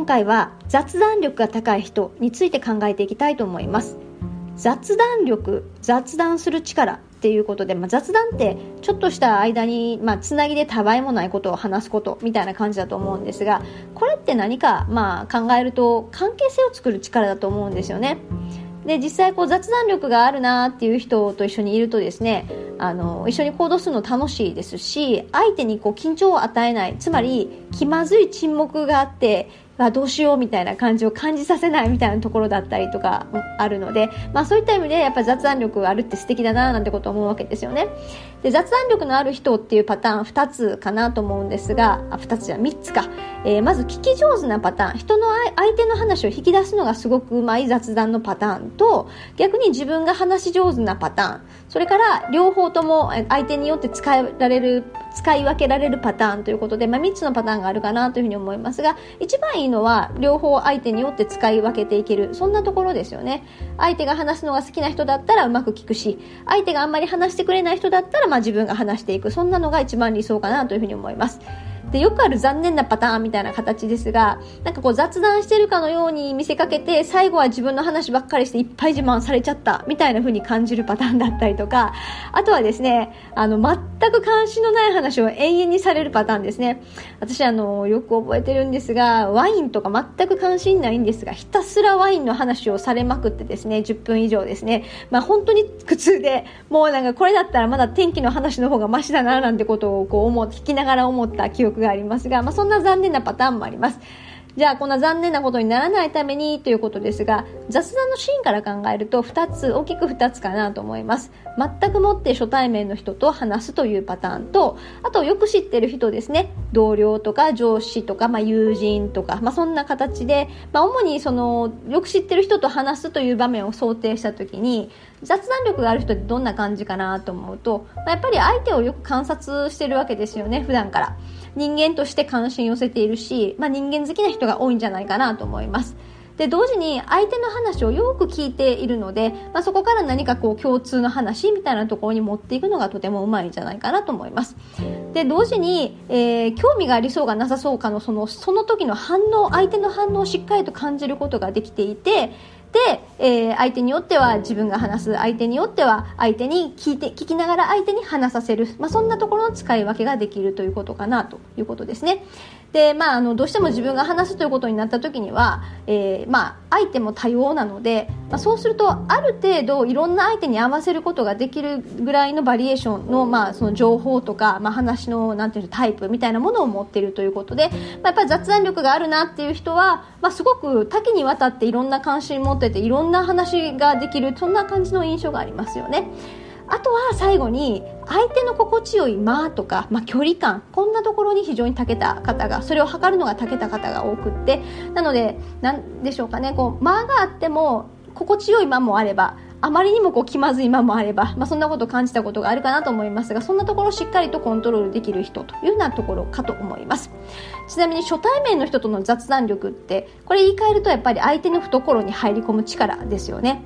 今回は雑談力が高い人について考えていきたいと思います雑談力雑談する力っていうことで、まあ、雑談ってちょっとした間に、まあ、つなぎでたわいもないことを話すことみたいな感じだと思うんですがこれって何か、まあ、考えると関係性を作る力だと思うんですよね。で実際こう雑談力があるなっていう人と一緒にいるとですねあの一緒に行動するの楽しいですし相手にこう緊張を与えないつまり気まずい沈黙があってあどうしようみたいな感じを感じさせないみたいなところだったりとかあるので、まあ、そういった意味でやっぱ雑談力があるって素敵だななんてことを思うわけですよね。で雑談力のある人っていうパターン2つかなと思うんですがあ2つじゃ3つか、えー、まず聞き上手なパターン。人の相手の話を引き出すのがすごくうまい雑談のパターンと逆に自分が話し上手なパターン。それから両方とも相手によって使えられる使い分けられるパターンということで、まあ、3つのパターンがあるかなというふうに思いますが一番いいのは両方相手によって使い分けていけるそんなところですよね。相手が話すのが好きな人だったらうまく聞くし相手があんまり話してくれない人だったら、まあ、自分が話していくそんなのが一番理想かなというふうに思います。でよくある残念なパターンみたいな形ですがなんかこう雑談してるかのように見せかけて最後は自分の話ばっかりしていっぱい自慢されちゃったみたいな風に感じるパターンだったりとかあとはですねあの全く関心のない話を延々にされるパターンですね。私あのよく覚えてるんですがワインとか全く関心ないんですがひたすらワインの話をされまくってですね10分以上ですね。まあ本当に苦痛でもうなんかこれだったらまだ天気の話の方がマシだななんてことをこう思聞きながら思った記憶がありますが、まあ、そんな残念なパターンもあります。じゃあこんな残念なことにならないためにということですが雑談のシーンから考えると2つ大きく2つかなと思います全くもって初対面の人と話すというパターンとあとよく知ってる人ですね同僚とか上司とか、まあ、友人とか、まあ、そんな形で、まあ、主にそのよく知ってる人と話すという場面を想定した時に雑談力がある人ってどんな感じかなと思うと、まあ、やっぱり相手をよく観察してるわけですよね普段から。人間として関心を寄せているし、まあ、人間好きな人が多いんじゃないかなと思います。で同時に相手の話をよく聞いているので、まあ、そこから何かこう共通の話みたいなところに持っていくのがとてもうまいんじゃないかなと思います。で同時に、えー、興味がありそうがなさそうかのそのその時の反応相手の反応をしっかりと感じることができていてで、えー、相手によっては自分が話す相手によっては相手に聞いて聞きながら相手に話させる、まあ、そんなところの使い分けができるということかなということですね。で、まあ、あのどうしても自分が話すということになった時には、えー、まあ、相手も多様なので、まあ、そうするとある程度いろんな相手に合わせることができるぐらいのバリエーションの,、まあその情報とか、まあ、話のなんていうタイプみたいなものを持っているということで、まあ、やっぱり雑談力があるなっていう人は、まあ、すごく多岐にわたっていろんな関心持ってていろんな話ができるそんな感じの印象がありますよね。あとは最後に相手の心地よい間とか、まあ、距離感こんなところに非常にたけた方がそれを測るのがたけた方が多くってなので何でしょうかねこう間があっても心地よい間もあればあまりにもこう気まずい間もあれば、まあ、そんなことを感じたことがあるかなと思いますがそんなところをしっかりとコントロールできる人というようなところかと思います。ちなみに初対面の人との雑談力ってこれ言い換えるとやっぱり相手の懐に入り込む力ですよね。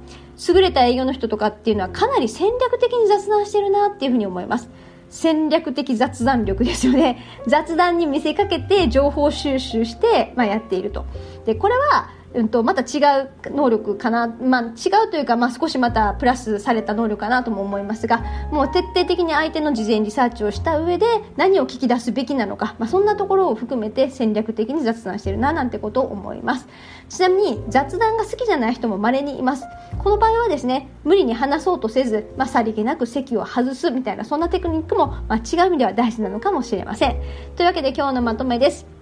優れた営業の人とかっていうのはかなり戦略的に雑談してるなっていうふうに思います。戦略的雑談力ですよね。雑談に見せかけて情報収集して、まあ、やっていると。でこれはうんと、また違う能力かな、まあ、違うというか、まあ、少しまたプラスされた能力かなとも思いますがもう徹底的に相手の事前リサーチをした上で何を聞き出すべきなのか、まあ、そんなところを含めて戦略的に雑談してるななんてことを思います。ちなみに雑談が好きじゃない人も稀にいます。この場合はですね無理に話そうとせず、まあ、さりげなく席を外すみたいなそんなテクニックも、まあ、違う意味では大事なのかもしれません。というわけで今日のまとめです。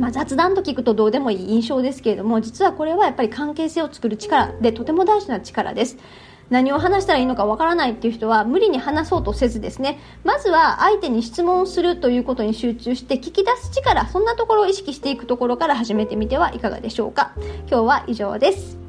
まあ、雑談と聞くとどうでもいい印象ですけれども実はこれはやっぱり関係性を作る力でとても大事な力です。何を話したらいいのかわからないっていう人は無理に話そうとせずですね。まずは相手に質問するということに集中して聞き出す力そんなところを意識していくところから始めてみてはいかがでしょうか。今日は以上です。